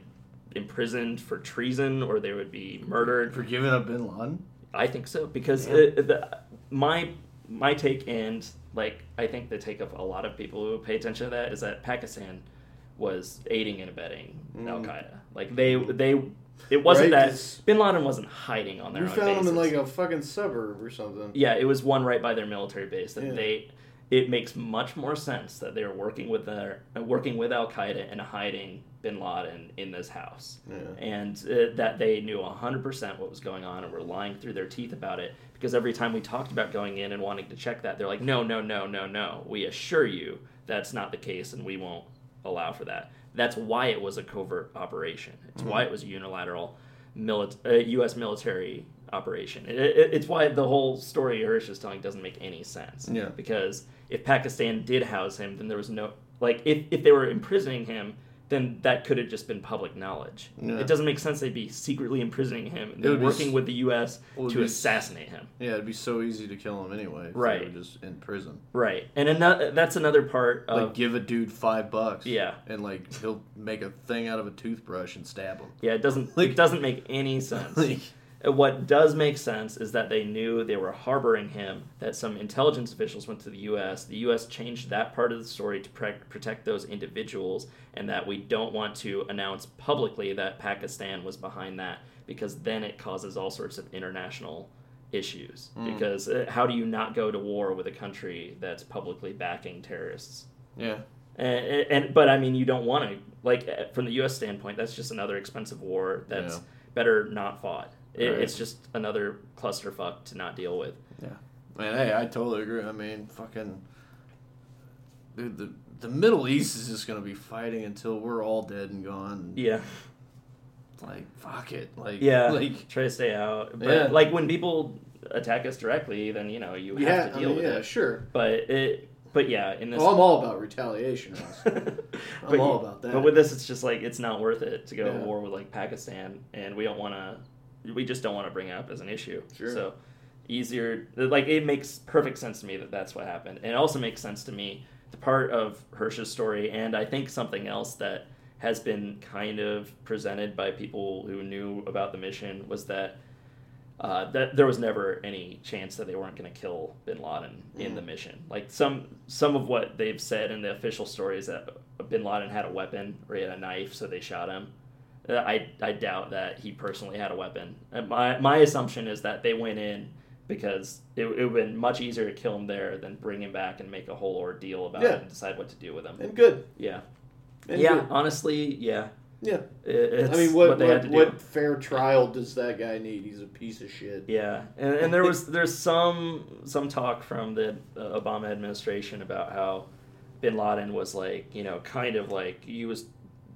imprisoned for treason or they would be murdered. For giving up Bin Laden. I think so because Yeah. uh, the, my my take and like I think the take of a lot of people who pay attention to that is that Pakistan was aiding and abetting Al Qaeda. Like they they it wasn't Mm. Right, that Bin Laden wasn't hiding on their We own found him in like a fucking suburb or something. yeah, it was one right by their military base that Yeah. they. It makes much more sense that they were working with their working with Al Qaeda and hiding Bin Laden in this house. Yeah. and uh, that they knew 100% what was going on and were lying through their teeth about it because every time we talked about going in and wanting to check that they're like no no no no no. We assure you that's not the case and we won't allow for that. That's why it was a covert operation. It's why it was a unilateral mili- uh, u.s military operation. It, it, it's why the whole story hersh is telling doesn't make any sense. Yeah. because if pakistan did house him then there was no like if, if they were imprisoning him then that could have just been public knowledge. Yeah. It doesn't make sense they'd be secretly imprisoning him and then working s- with the U.S. to assassinate him. Yeah, it'd be so easy to kill him anyway. Right. They were just in prison. Right, and another, that's another part Like, give a dude five bucks. Yeah. And, like, he'll make a thing out of a toothbrush and stab him. yeah. It doesn't Like- it doesn't make any sense. Like, What does make sense is that they knew they were harboring him, that some intelligence officials went to the U.S. The U.S. changed that part of the story to pre- protect those individuals, and that we don't want to announce publicly that Pakistan was behind that because then it causes all sorts of international issues. Because uh, how do you not go to war with a country that's publicly backing terrorists? yeah. And, and but I mean, you don't want to like uh, from the U.S. standpoint. That's just another expensive war that's Yeah. better not fought. It, Right. It's just another clusterfuck to not deal with. Yeah. Man, hey, I totally agree. I mean, fucking. Dude, the, the Middle East is just going to be fighting until we're all dead and gone. Yeah, Like, fuck it. Like, yeah. Like, try to stay out. But Yeah. like when people attack us directly, then you know you have yeah, to I deal mean, with yeah, it. sure. But it. But yeah, in this. Well, I'm all about retaliation. Ross. I'm I'm all about that. But with this, it's just like it's not worth it to go to war with like Pakistan, and we don't want to. We just don't want to bring it up as an issue. Sure. So easier, like it makes perfect sense to me that that's what happened, and it also makes sense to me the part of Hersh's story, and I think something else that has been kind of presented by people who knew about the mission was that. Uh, that there was never any chance that they weren't going to kill Bin Laden in Mm. the mission. Like some some of what they've said in the official story is that Bin Laden had a weapon or he had a knife, so they shot him. I I doubt that he personally had a weapon. And my my assumption is that they went in because it, it would have been much easier to kill him there than bring him back and make a whole ordeal about Yeah. it and decide what to do with him. and good. Yeah, And yeah. good. Honestly, yeah. Yeah. It's I mean, what they had to what, do. what fair trial does that guy need? He's a piece of shit. Yeah, and, and there was there's some some talk from the Obama administration about how Bin Laden was like you know kind of like he was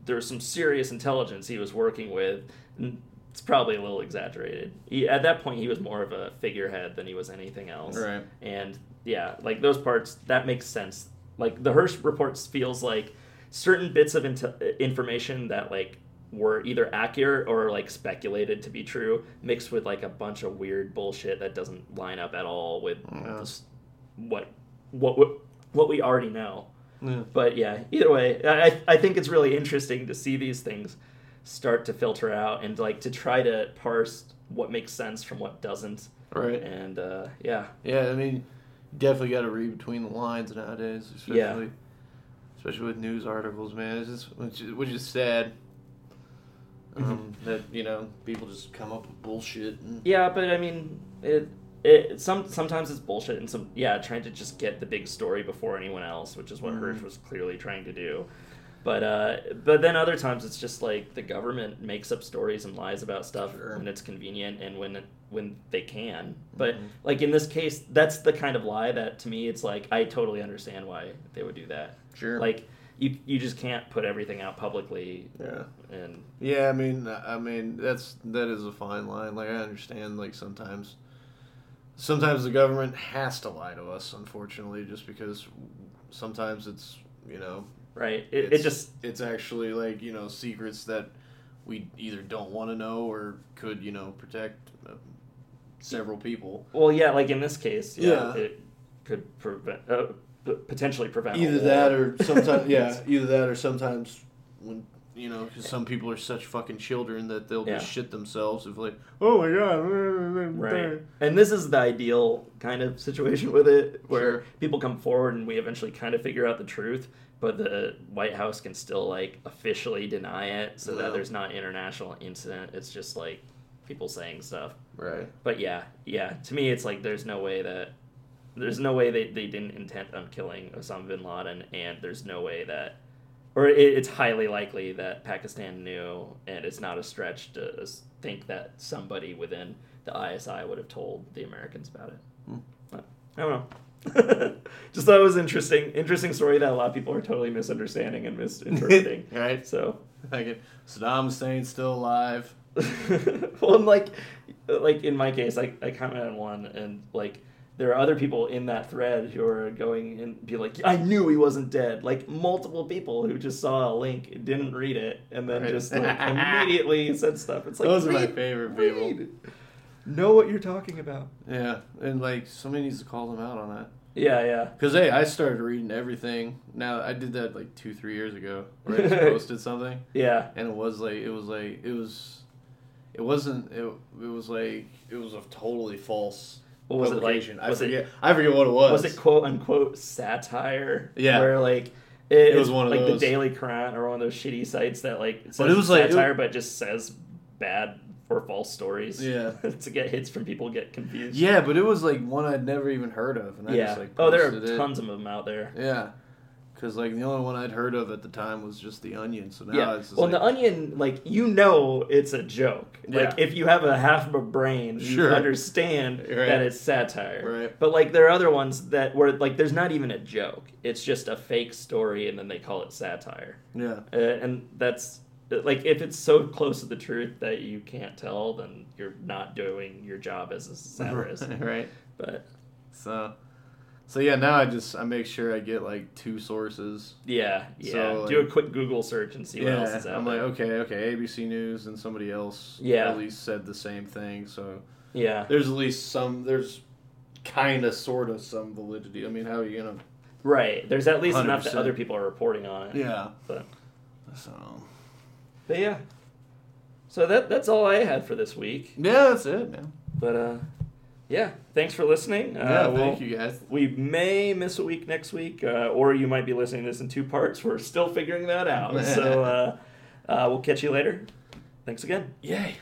there was some serious intelligence he was working with. And it's probably a little exaggerated. He, at that point, he was more of a figurehead than he was anything else. Right. And yeah, like those parts that makes sense. Like the Hersh reports feels like certain bits of int- uh, information that like were either accurate or like speculated to be true mixed with like a bunch of weird bullshit that doesn't line up at all with mm. Yeah. this, what what what what we already know. Yeah. But yeah, either way, I I think it's really interesting to see these things start to filter out and like to try to parse what makes sense from what doesn't. Right. And uh, yeah, Yeah, I mean, you definitely got to read between the lines nowadays, especially Yeah. especially with news articles, man. It's just which is, which is sad. Um, that you know people just come up with bullshit. And, Yeah, but I mean, it it some sometimes it's bullshit, and some yeah, trying to just get the big story before anyone else, which is what Mhm. Hersh was clearly trying to do. But uh, but then other times it's just like the government makes up stories and lies about stuff Sure. when it's convenient and when when they can. But Mhm. like in this case, that's the kind of lie that to me it's like I totally understand why they would do that. Sure. Like you you just can't put everything out publicly yeah. and Yeah, I mean, I mean that's that is a fine line. Like I understand, like sometimes, sometimes the government has to lie to us, unfortunately, just because sometimes it's you know, right? It, it just it's actually like you know secrets that we either don't want to know or could you know protect uh, several people. well, yeah, like in this case, yeah, Yeah. it could prevent uh, potentially prevent Either that or sometimes, yeah, either that or sometimes when you know, because some people are such fucking children that they'll Yeah. just shit themselves if like, oh my god, Right. And this is the ideal kind of situation with it, where Sure. people come forward and we eventually kind of figure out the truth, but the White House can still like officially deny it so that there's not international incident. It's just like people saying stuff. Right. But yeah, yeah. To me, it's like there's no way that there's no way they, they didn't intend on killing Osama bin Laden, and there's no way that, or it, it's highly likely that Pakistan knew, and it's not a stretch to think that somebody within the ISI would have told the Americans about it. Hmm. But, I don't know. Just thought it was interesting. Interesting story that a lot of people are totally misunderstanding and misinterpreting. right. so Like it, Saddam Hussein's still alive. well, and like, like in my case, I, I commented on one, and like, there are other people in that thread who are going and be like, I knew he wasn't dead. Like multiple people who just saw a link, didn't read it, and then Right. just like immediately said stuff. It's like Those are my favorite people. read. Know what you're talking about. Yeah, and like somebody needs to call them out on that. Yeah, yeah. Cause hey, I started reading everything. Now I did that like two, three years ago. Where I just posted something, Yeah. and it was like it was like it was, it wasn't. It, it was like it was a totally false What was it like? I Was it- forget. I forget what it was. Was it quote unquote satire? Yeah. Where like it, It was one of like those. the Daily Currant or one of those shitty sites that like says But it was like- satire but just says bad or false stories. Yeah. to get hits from people get confused. Yeah, but it was like one I'd never even heard of, and I yeah. just like oh, there are it. tons of them out there. Yeah, because like the only one I'd heard of at the time was just the Onion. So now yeah. it's just Well, like, the Onion, like you know, it's a joke. Like Yeah. if you have a half of a brain, you Sure. understand Right. that it's satire. Right. But like there are other ones that where like there's not even a joke. It's just a fake story, and then they call it satire. yeah, Uh, and that's like if it's so close to the truth that you can't tell, then you're not doing your job as a satirist. right. but So, so yeah, now I just I make sure I get like two sources. yeah, yeah. So, Do a quick Google search and see what else is out I'm there. like okay, okay, ABC News and somebody else Yeah. at least said the same thing. So yeah, there's at least some there's kind of sort of some validity. I mean, how are you gonna? right. There's at least enough that other people are reporting on it. Yeah. But, So but yeah. So that that's all I had for this week. yeah, that's it, man. But uh, yeah. Thanks for listening. Uh, yeah, we'll- thank you guys. We may miss a week next week, uh, or you might be listening to this in two parts. We're still figuring that out. so uh, uh, we'll catch you later. Thanks again. Yay.